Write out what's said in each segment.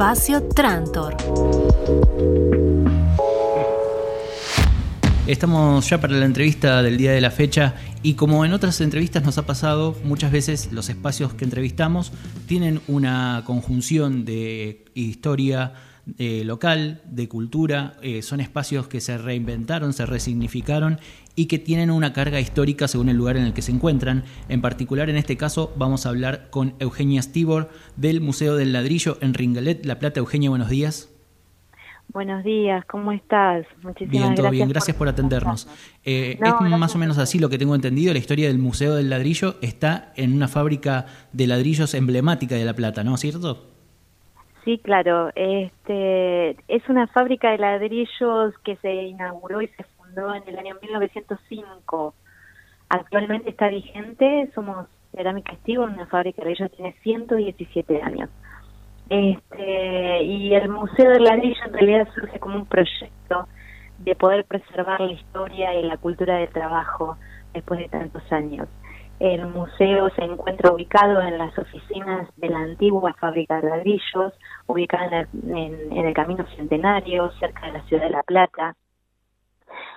Espacio Trantor. Estamos ya para la entrevista del día de la fecha y como en otras entrevistas nos ha pasado, muchas veces los espacios que entrevistamos tienen una conjunción de historia, eh, local, de cultura, eh, son espacios que se reinventaron, se resignificaron y que tienen una carga histórica según el lugar en el que se encuentran. En particular, en este caso, vamos a hablar con Eugenia Stibor del Museo del Ladrillo en Ringelet, La Plata. Eugenia, buenos días. Buenos días, ¿cómo estás? Muchísimas bien, todo bien, gracias por, atendernos. Eh, es más o menos así lo que tengo entendido, la historia del Museo del Ladrillo está en una fábrica de ladrillos emblemática de La Plata, ¿no? ¿Cierto? Sí, claro. Este, es una fábrica de ladrillos que se inauguró y se fundó en el año 1905. Actualmente está vigente, somos Cerámica Estivo, una fábrica de ladrillos tiene 117 años. Este, y el Museo del Ladrillo en realidad surge como un proyecto de poder preservar la historia y la cultura del trabajo después de tantos años. El museo se encuentra ubicado en las oficinas de la antigua fábrica de ladrillos, ubicada en el, Camino Centenario, cerca de la ciudad de La Plata.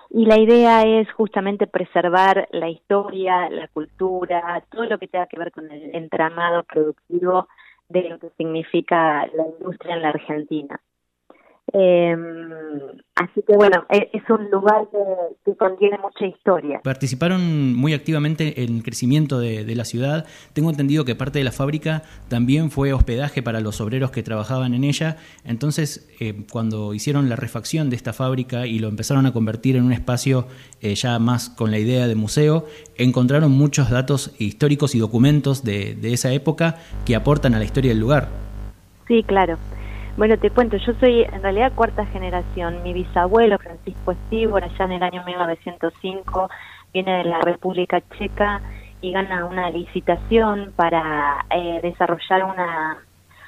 Y la idea es justamente preservar la historia, la cultura, todo lo que tenga que ver con el entramado productivo de lo que significa la industria en la Argentina. Eh, así que bueno, e, es, un lugar que, contiene mucha historia. Participaron muy activamente en el crecimiento de, la ciudad. Tengo entendido que parte de la fábrica también fue hospedaje para los obreros que trabajaban en ella. Entonces, eh, cuando hicieron la refacción de esta fábrica y lo empezaron a convertir en un espacio eh, ya más con la idea de museo, encontraron muchos datos históricos y documentos de, de esa época que aportan a la historia del lugar. Sí, claro. Bueno, te cuento, yo soy en realidad cuarta generación. Mi bisabuelo, Francisco Estibor, allá en el año 1905, viene de la República Checa y gana una licitación para eh, desarrollar una,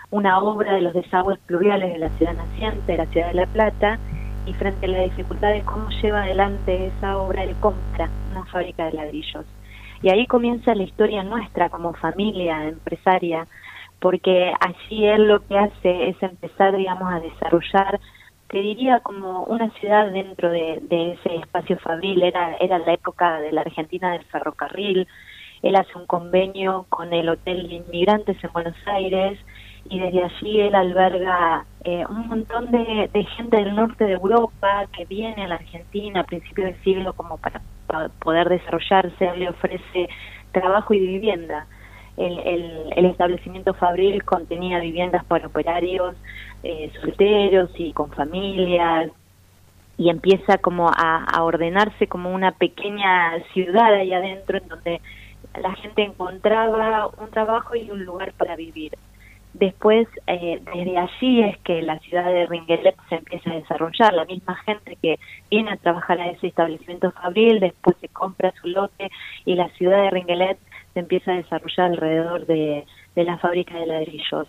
una obra de los desagües pluviales de la ciudad naciente, de la ciudad de La Plata, y frente a la dificultad de cómo lleva adelante esa obra, él compra una fábrica de ladrillos. Y ahí comienza la historia nuestra como familia empresaria porque allí él lo que hace es empezar, digamos, a desarrollar, te diría como una ciudad dentro de, ese espacio fabril, era, era la época de la Argentina del ferrocarril, él hace un convenio con el Hotel de Inmigrantes en Buenos Aires y desde allí él alberga eh, un montón de, gente del norte de Europa que viene a la Argentina a principios del siglo como para, poder desarrollarse, le ofrece trabajo y vivienda el, el, establecimiento Fabril contenía viviendas para operarios eh, solteros y con familias y empieza como a, ordenarse como una pequeña ciudad ahí adentro en donde la gente encontraba un trabajo y un lugar para vivir. Después, eh, desde allí es que la ciudad de Ringelet se empieza a desarrollar. La misma gente que viene a trabajar a ese establecimiento Fabril, después se compra su lote y la ciudad de Ringelet se empieza a desarrollar alrededor de, la fábrica de ladrillos.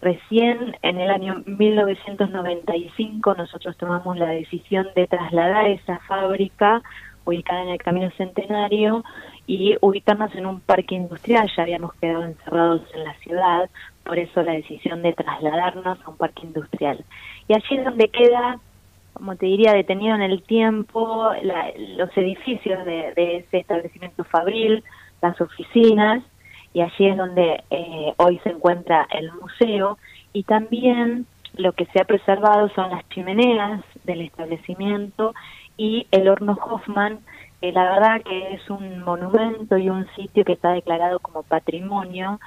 Recién en el año 1995 nosotros tomamos la decisión de trasladar esa fábrica ubicada en el Camino Centenario y ubicarnos en un parque industrial. Ya habíamos quedado encerrados en la ciudad, por eso la decisión de trasladarnos a un parque industrial. Y allí es donde queda, como te diría, detenido en el tiempo los edificios de ese establecimiento fabril, las oficinas y allí es donde eh, hoy se encuentra el museo y también lo que se ha preservado son las chimeneas del establecimiento y el horno Hoffman, que la verdad que es un monumento y un sitio que está declarado como patrimonio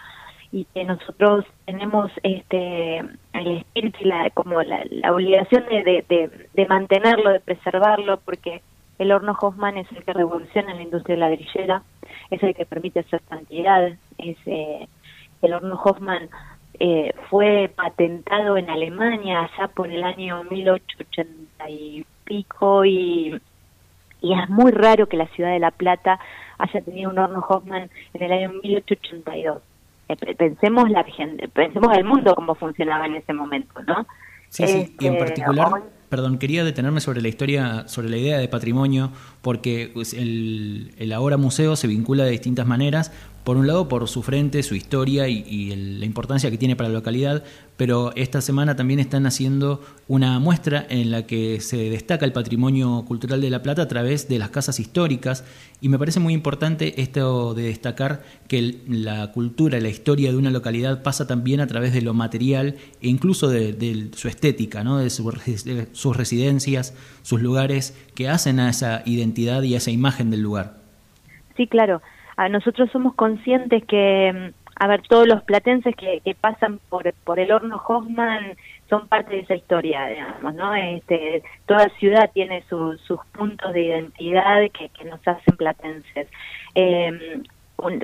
y que nosotros tenemos este el espíritu y la, como la, obligación de, de, de mantenerlo, de preservarlo, porque el horno Hoffman es el que revoluciona la industria ladrillera, es el que permite hacer cantidad. Es, eh, el horno Hoffman eh, fue patentado en Alemania allá por el año 1880 y pico y, y es muy raro que la ciudad de La Plata haya tenido un horno Hoffman en el año 1882. Eh, pensemos la pensemos el mundo cómo funcionaba en ese momento, ¿no? Sí, sí, y en este, particular, perdón, quería detenerme sobre la historia, sobre la idea de patrimonio, porque pues, el, ahora museo se vincula de distintas maneras, por un lado por su frente, su historia y, la importancia que tiene para la localidad, pero esta semana también están haciendo una muestra en la que se destaca el patrimonio cultural de La Plata a través de las casas históricas y me parece muy importante esto de destacar que la cultura la historia de una localidad pasa también a través de lo material e incluso de, su estética, ¿no? de, de sus residencias, sus lugares que hacen a esa identidad y a esa imagen del lugar. Sí, claro nosotros somos conscientes que, mm, a ver, todos los platenses que, pasan por, por el horno Hoffman son parte de esa historia, digamos, ¿no? Este, toda ciudad tiene sus puntos de identidad que, nos hacen platenses. Eh,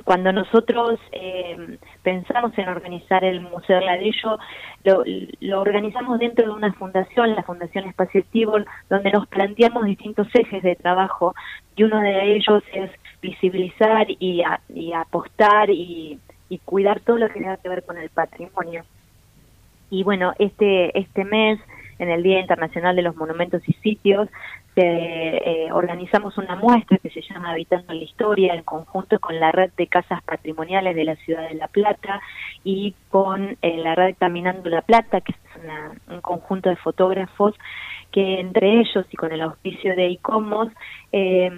cuando nosotros eh, pensamos en organizar el Museo del Ladrillo, lo, lo, organizamos dentro de una fundación, la Fundación Espacio Tibor, donde nos planteamos distintos ejes de trabajo y uno de ellos es visibilizar y, y apostar y, y cuidar todo lo que tenga que ver con el patrimonio. Y bueno, este, este mes, en el Día Internacional de los Monumentos y Sitios, eh, organizamos una muestra que se llama Habitando la Historia en conjunto con la red de casas patrimoniales de la ciudad de La Plata y con eh, la red Caminando La Plata, que es un conjunto de fotógrafos que entre ellos y con el auspicio de ICOMOS, eh,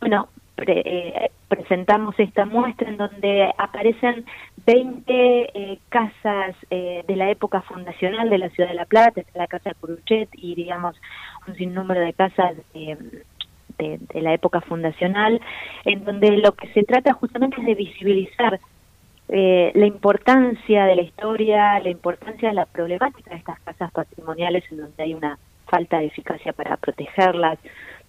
bueno, eh, presentamos esta muestra en donde aparecen 20 eh, casas eh, de la época fundacional de la ciudad de La Plata, la casa Curuchet y digamos un sinnúmero de casas de, de, la época fundacional, en donde lo que se trata justamente es de visibilizar la importancia de la historia, la importancia de la problemática de estas casas patrimoniales en donde hay una falta de eficacia para protegerlas,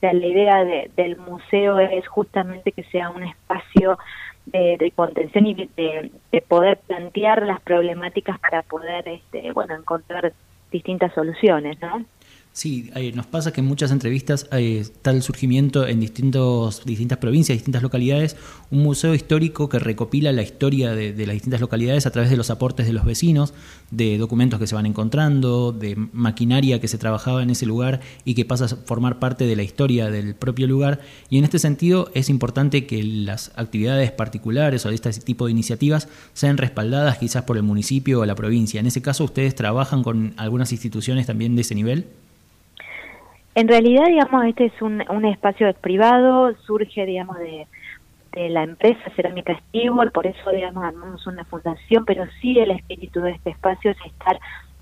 sea, la idea del museo es justamente que sea un espacio de, contención y de, de, poder plantear las problemáticas para poder, este, bueno, encontrar distintas soluciones, ¿no? Sí, eh, nos pasa que en muchas entrevistas eh, está el surgimiento en distintos, distintas provincias, distintas localidades, un museo histórico que recopila la historia de, las distintas localidades a través de los aportes de los vecinos, de documentos que se van encontrando, de maquinaria que se trabajaba en ese lugar y que pasa a formar parte de la historia del propio lugar. Y en este sentido es importante que las actividades particulares o de este tipo de iniciativas sean respaldadas quizás por el municipio o la provincia. En ese caso, ¿ustedes trabajan con algunas instituciones también de ese nivel? En realidad, digamos, este es un, un espacio privado, surge, digamos, de, de la empresa Cerámica Stibor, por eso, digamos, armamos una fundación, pero sí el espíritu de este espacio es estar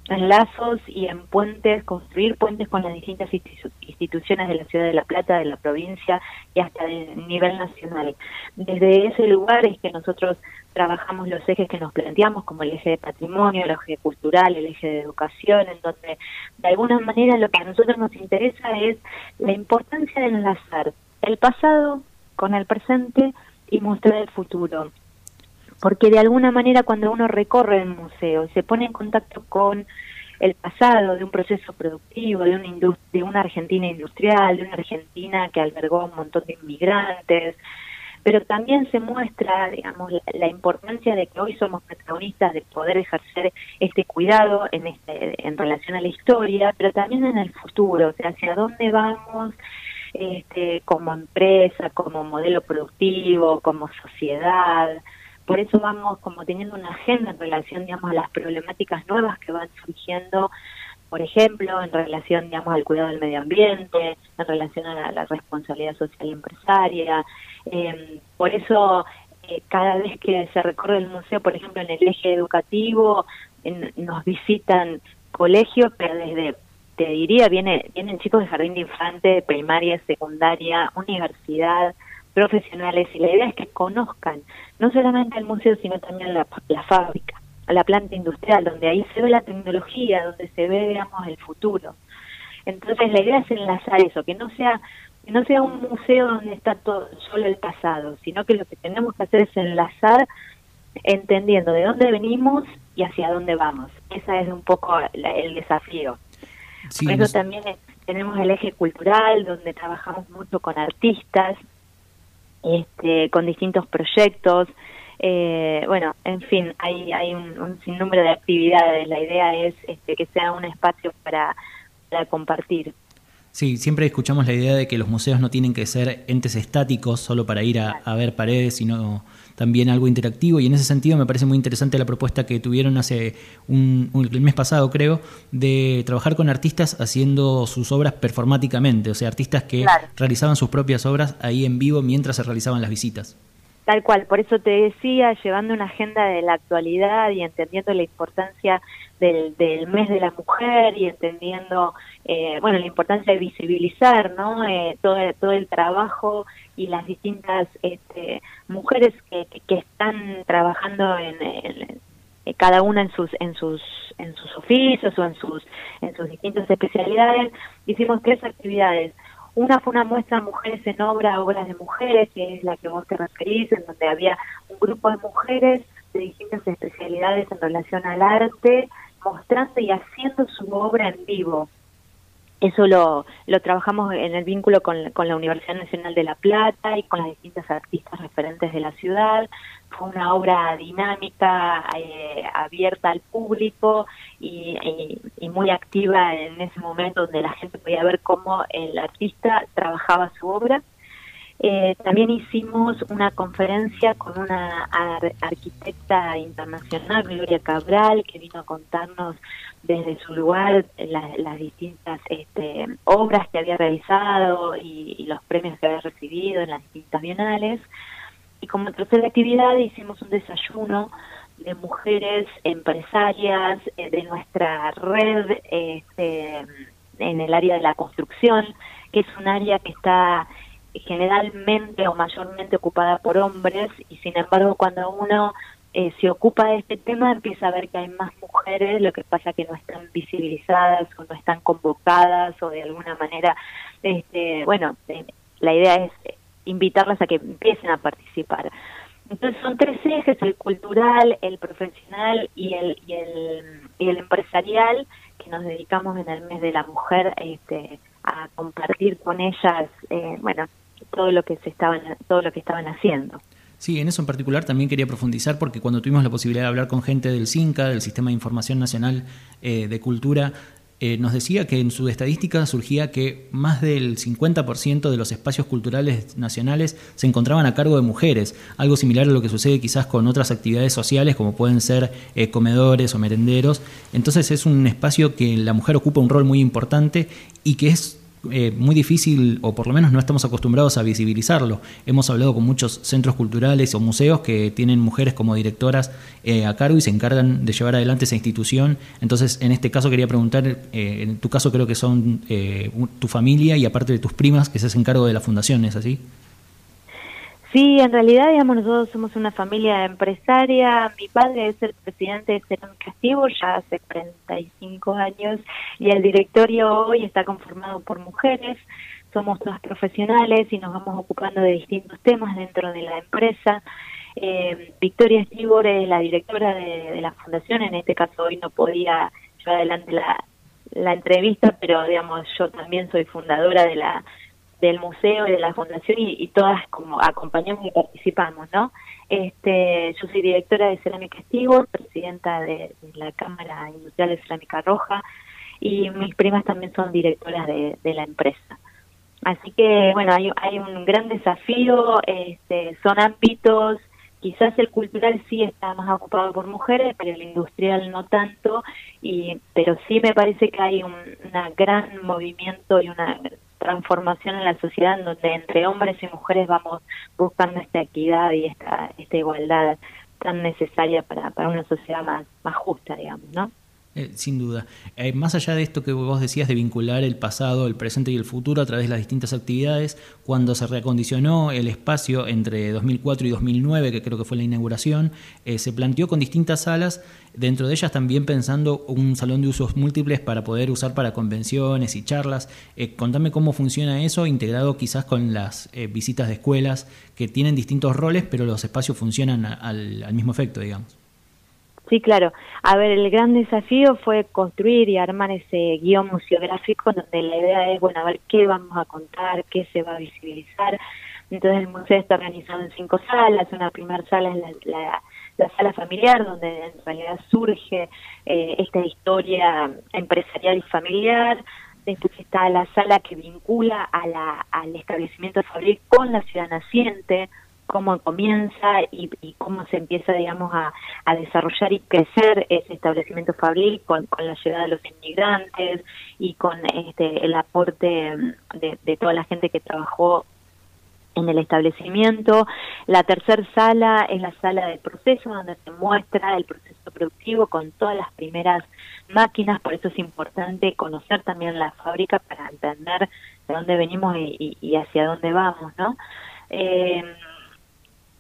en lazos y en puentes, construir puentes con las distintas instituciones de la ciudad de La Plata, de la provincia y hasta de nivel nacional. Desde ese lugar es que nosotros trabajamos los ejes que nos planteamos, como el eje de patrimonio, el eje cultural, el eje de educación, en donde de alguna manera lo que a nosotros nos interesa es la importancia de enlazar el pasado con el presente y mostrar el futuro porque de alguna manera cuando uno recorre el museo y se pone en contacto con el pasado de un proceso productivo, de una, de una Argentina industrial, de una Argentina que albergó un montón de inmigrantes, pero también se muestra, digamos, la, importancia de que hoy somos protagonistas de poder ejercer este cuidado en, este, en relación a la historia, pero también en el futuro, o sea, hacia dónde vamos este, como empresa, como modelo productivo, como sociedad, por eso vamos como teniendo una agenda en relación, digamos, a las problemáticas nuevas que van surgiendo, por ejemplo, en relación, digamos, al cuidado del medio ambiente, en relación a la, responsabilidad social empresaria. Eh, por eso, eh, cada vez que se recorre el museo, por ejemplo, en el eje educativo, nos visitan colegios, pero desde te diría, viene, vienen chicos de jardín de infante, primaria, secundaria, universidad, profesionales y la idea es que conozcan no solamente el museo sino también la, la fábrica, la planta industrial, donde ahí se ve la tecnología, donde se ve digamos el futuro. Entonces la idea es enlazar eso, que no sea que no sea un museo donde está todo solo el pasado, sino que lo que tenemos que hacer es enlazar entendiendo de dónde venimos y hacia dónde vamos. Ese es un poco el desafío. Por eso también tenemos el eje cultural, donde trabajamos mucho con artistas, este, con distintos proyectos. Eh, bueno, en fin, hay, hay un, sinnúmero de actividades. La idea es este, que sea un espacio para, para compartir. Sí, siempre escuchamos la idea de que los museos no tienen que ser entes estáticos solo para ir a, ver paredes, sino también algo interactivo. Y en ese sentido me parece muy interesante la propuesta que tuvieron hace un, el mes pasado, creo, de trabajar con artistas haciendo sus obras performáticamente, o sea, artistas que realizaban sus propias obras ahí en vivo mientras se realizaban las visitas. Tal cual, por eso te decía, llevando una agenda de la actualidad y entendiendo la importancia del, del mes de la mujer y entendiendo, eh, bueno, la importancia de visibilizar, ¿no? Eh, todo, todo el trabajo y las distintas este, mujeres que, que, están trabajando en, cada una en sus en sus en sus oficios o en sus en sus distintas especialidades hicimos tres actividades una fue una muestra Mujeres en Obra, Obras de Mujeres, que es la que vos te referís, en donde había un grupo de mujeres de distintas especialidades en relación al arte, mostrando y haciendo su obra en vivo. Eso lo, lo trabajamos en el vínculo con, la Universidad Nacional de La Plata y con las distintas artistas referentes de la ciudad fue una obra dinámica, eh, abierta al público y, muy activa en ese momento donde la gente podía ver cómo el artista trabajaba su obra. Eh, también hicimos una conferencia con una arquitecta internacional, Gloria Cabral, que vino a contarnos desde su lugar las distintas este, obras que había realizado y, los premios que había recibido en las distintas bienales. Y como tercera actividad hicimos un desayuno de mujeres empresarias eh, de nuestra red este, en el área de la construcción, que es un área que está generalmente o mayormente ocupada por hombres y sin embargo cuando uno eh, se ocupa de este tema empieza a ver que hay más mujeres, lo que pasa que no están visibilizadas o no están convocadas o de alguna manera, este, bueno, eh, la idea es invitarlas a que empiecen a participar. Entonces son tres ejes, el cultural, el profesional y el, y el, y el empresarial, que nos dedicamos en el mes de la mujer este, a compartir con ellas, eh, bueno, todo lo que se estaban, todo lo que estaban haciendo. Sí, en eso en particular también quería profundizar porque cuando tuvimos la posibilidad de hablar con gente del CINCA, del Sistema de Información Nacional eh, de Cultura, eh, nos decía que en su estadística surgía que más del 50% de los espacios culturales nacionales se encontraban a cargo de mujeres, algo similar a lo que sucede quizás con otras actividades sociales como pueden ser eh, comedores o merenderos. Entonces es un espacio que la mujer ocupa un rol muy importante y que es eh, muy difícil, o por lo menos no estamos acostumbrados a visibilizarlo. Hemos hablado con muchos centros culturales o museos que tienen mujeres como directoras eh, a cargo y se encargan de llevar adelante esa institución. Entonces, en este caso quería preguntar, eh, en tu caso creo que son tu familia y aparte de tus primas que se hacen cargo de la fundación, ¿es así? Sí, en realidad, digamos, nosotros somos una familia empresaria. Mi padre es el presidente de Cerón Castigo ya hace 45 años y el directorio hoy está conformado por mujeres. Somos todas profesionales y nos vamos ocupando de distintos temas dentro de la empresa. Eh, Victoria Estibor es la directora de, la fundación. En este caso, hoy no podía llevar adelante la, la entrevista, pero digamos, yo también soy fundadora de la del museo y de la fundación y, todas como acompañamos y participamos, ¿no? Este, yo soy directora de Cerámica Estigor, presidenta de, la Cámara Industrial de Cerámica Roja y mis primas también son directoras de, la empresa. Así que, bueno, hay, hay un gran desafío, este, son ámbitos, quizás el cultural sí está más ocupado por mujeres, pero el industrial no tanto, y pero sí me parece que hay un gran movimiento y una transformación en la sociedad en donde entre hombres y mujeres vamos buscando esta equidad y esta, esta igualdad tan necesaria para, para una sociedad más, más justa, digamos, ¿no? Eh, sin duda. Eh, más allá de esto que vos decías de vincular el pasado, el presente y el futuro a través de las distintas actividades, cuando se reacondicionó el espacio entre 2004 y 2009, que creo que fue la inauguración, eh, se planteó con distintas salas, dentro de ellas también pensando un salón de usos múltiples para poder usar para convenciones y charlas. contame cómo funciona eso, integrado quizás con las visitas de escuelas que tienen distintos roles, pero los espacios funcionan al mismo efecto, digamos. Sí, claro. A ver, el gran desafío fue construir y armar ese guion museográfico donde la idea es, bueno, a ver qué vamos a contar, qué se va a visibilizar. Entonces el museo está organizado en cinco salas. Una primera sala es la, sala familiar, donde en realidad surge eh, esta historia empresarial y familiar. después está la sala que vincula a la, al establecimiento fabril con la ciudad naciente, cómo comienza y, cómo se empieza, digamos, a, desarrollar y crecer ese establecimiento fabril con, la llegada de los inmigrantes y con este, el aporte de, toda la gente que trabajó en el establecimiento. La tercera sala es la sala del proceso, donde se muestra el proceso productivo con todas las primeras máquinas, por eso es importante conocer también la fábrica para entender de dónde venimos y, hacia dónde vamos, ¿no? Eh,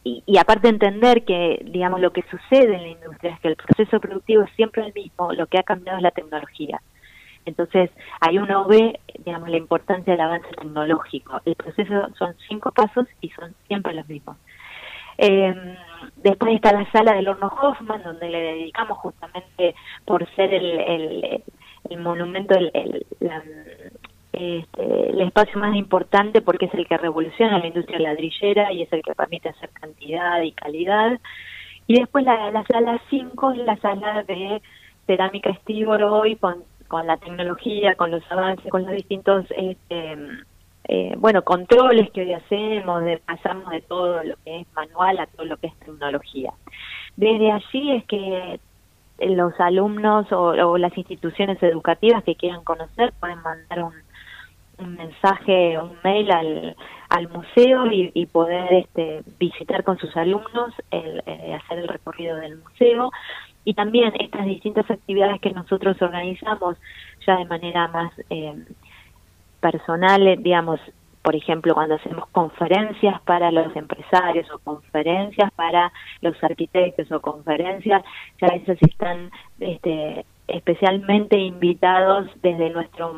y, aparte entender que, digamos, lo que sucede en la industria es que el proceso productivo es siempre el mismo, lo que ha cambiado es la tecnología. Entonces, ahí uno ve, digamos, la importancia del avance tecnológico. El proceso son cinco pasos y son siempre los mismos. Eh, después está la sala del horno Hoffman, donde le dedicamos justamente por ser el, el, monumento, el, este, el espacio más importante porque es el que revoluciona la industria ladrillera y es el que permite hacer cantidad y calidad. Y después la, la sala 5 es la sala de cerámica Estíbor hoy con, con la tecnología, con los avances, con los distintos este, eh, bueno controles que hoy hacemos, de, pasamos de todo lo que es manual a todo lo que es tecnología. Desde allí es que los alumnos o, o las instituciones educativas que quieran conocer pueden mandar un, un mensaje, un mail al, al museo y, poder este, visitar con sus alumnos, el, eh, hacer el recorrido del museo. Y también estas distintas actividades que nosotros organizamos ya de manera más eh, personal, digamos, por ejemplo, cuando hacemos conferencias para los empresarios o conferencias para los arquitectos o conferencias, ya esas están este, especialmente invitados desde nuestro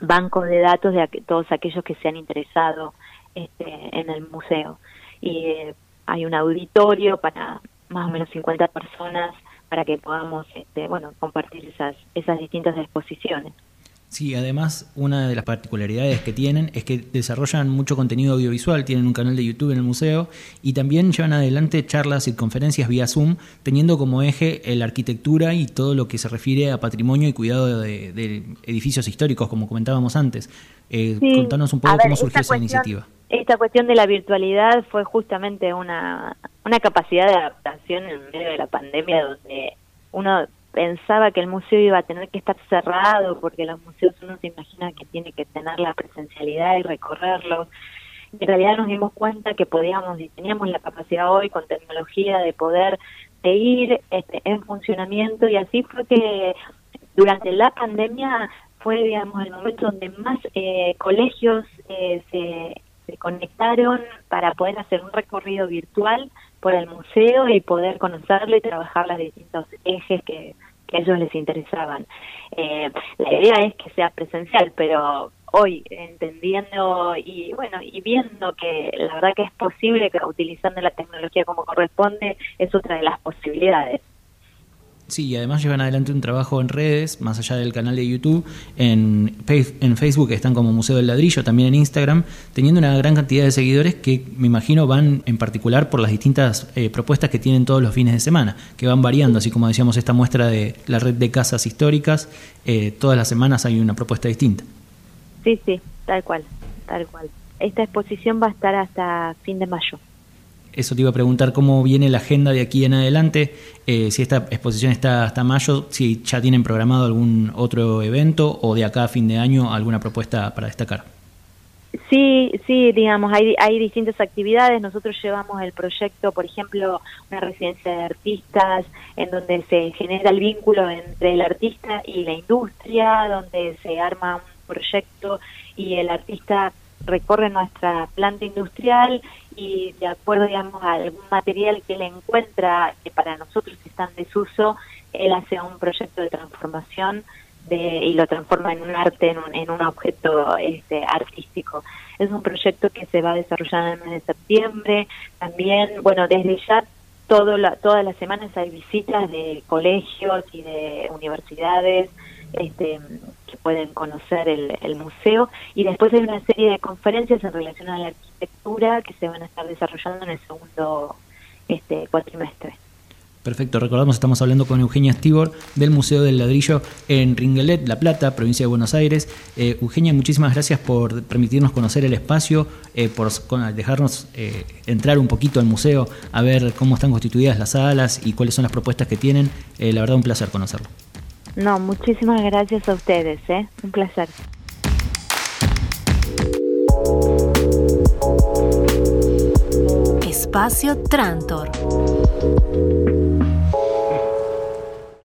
banco de datos de todos aquellos que se han interesado este, en el museo. Y eh, hay un auditorio para más o menos 50 personas para que podamos este, bueno, compartir esas, esas distintas exposiciones. Sí, además una de las particularidades que tienen es que desarrollan mucho contenido audiovisual, tienen un canal de YouTube en el museo y también llevan adelante charlas y conferencias vía Zoom, teniendo como eje la arquitectura y todo lo que se refiere a patrimonio y cuidado de, edificios históricos, como comentábamos antes. Eh, contanos un poco cómo surgió esa iniciativa. Esta cuestión de la virtualidad fue justamente una, una capacidad de adaptación en medio de la pandemia donde uno pensaba que el museo iba a tener que estar cerrado porque los museos uno se imagina que tiene que tener la presencialidad y recorrerlos. En realidad nos dimos cuenta que podíamos y teníamos la capacidad hoy con tecnología de poder seguir este, en funcionamiento y así fue que durante la pandemia fue digamos el momento donde más eh, colegios eh, se, se conectaron para poder hacer un recorrido virtual por el museo y poder conocerlo y trabajar los distintos ejes que, que a ellos les interesaban. Eh, la idea es que sea presencial, pero hoy entendiendo y bueno y viendo que la verdad que es posible que utilizando la tecnología como corresponde es otra de las posibilidades. Sí, y además llevan adelante un trabajo en redes, más allá del canal de YouTube, en, en Facebook están como Museo del Ladrillo, también en Instagram, teniendo una gran cantidad de seguidores que me imagino van en particular por las distintas eh, propuestas que tienen todos los fines de semana, que van variando, así como decíamos esta muestra de la red de casas históricas, eh, todas las semanas hay una propuesta distinta. Sí, sí, tal cual, tal cual. Esta exposición va a estar hasta fin de mayo. Eso te iba a preguntar cómo viene la agenda de aquí en adelante, eh, si esta exposición está hasta mayo, si ya tienen programado algún otro evento o de acá a fin de año alguna propuesta para destacar. Sí, sí, digamos, hay, hay distintas actividades. Nosotros llevamos el proyecto, por ejemplo, una residencia de artistas, en donde se genera el vínculo entre el artista y la industria, donde se arma un proyecto y el artista recorre nuestra planta industrial y de acuerdo digamos a algún material que él encuentra que para nosotros está en desuso, él hace un proyecto de transformación de, y lo transforma en un arte, en un, en un objeto este, artístico. Es un proyecto que se va a desarrollar en el mes de septiembre. También, bueno, desde ya todo la, todas las semanas hay visitas de colegios y de universidades este, que pueden conocer el, museo y después hay una serie de conferencias en relación a la arquitectura que se van a estar desarrollando en el segundo este, cuatrimestre. Perfecto, recordamos, estamos hablando con Eugenia Stibor del Museo del Ladrillo en Ringelet, La Plata, provincia de Buenos Aires. Eh, Eugenia, muchísimas gracias por permitirnos conocer el espacio, eh, por dejarnos eh, entrar un poquito al museo, a ver cómo están constituidas las salas y cuáles son las propuestas que tienen. la verdad, un placer conocerlo. No, muchísimas gracias a ustedes, un placer. Espacio Trantor.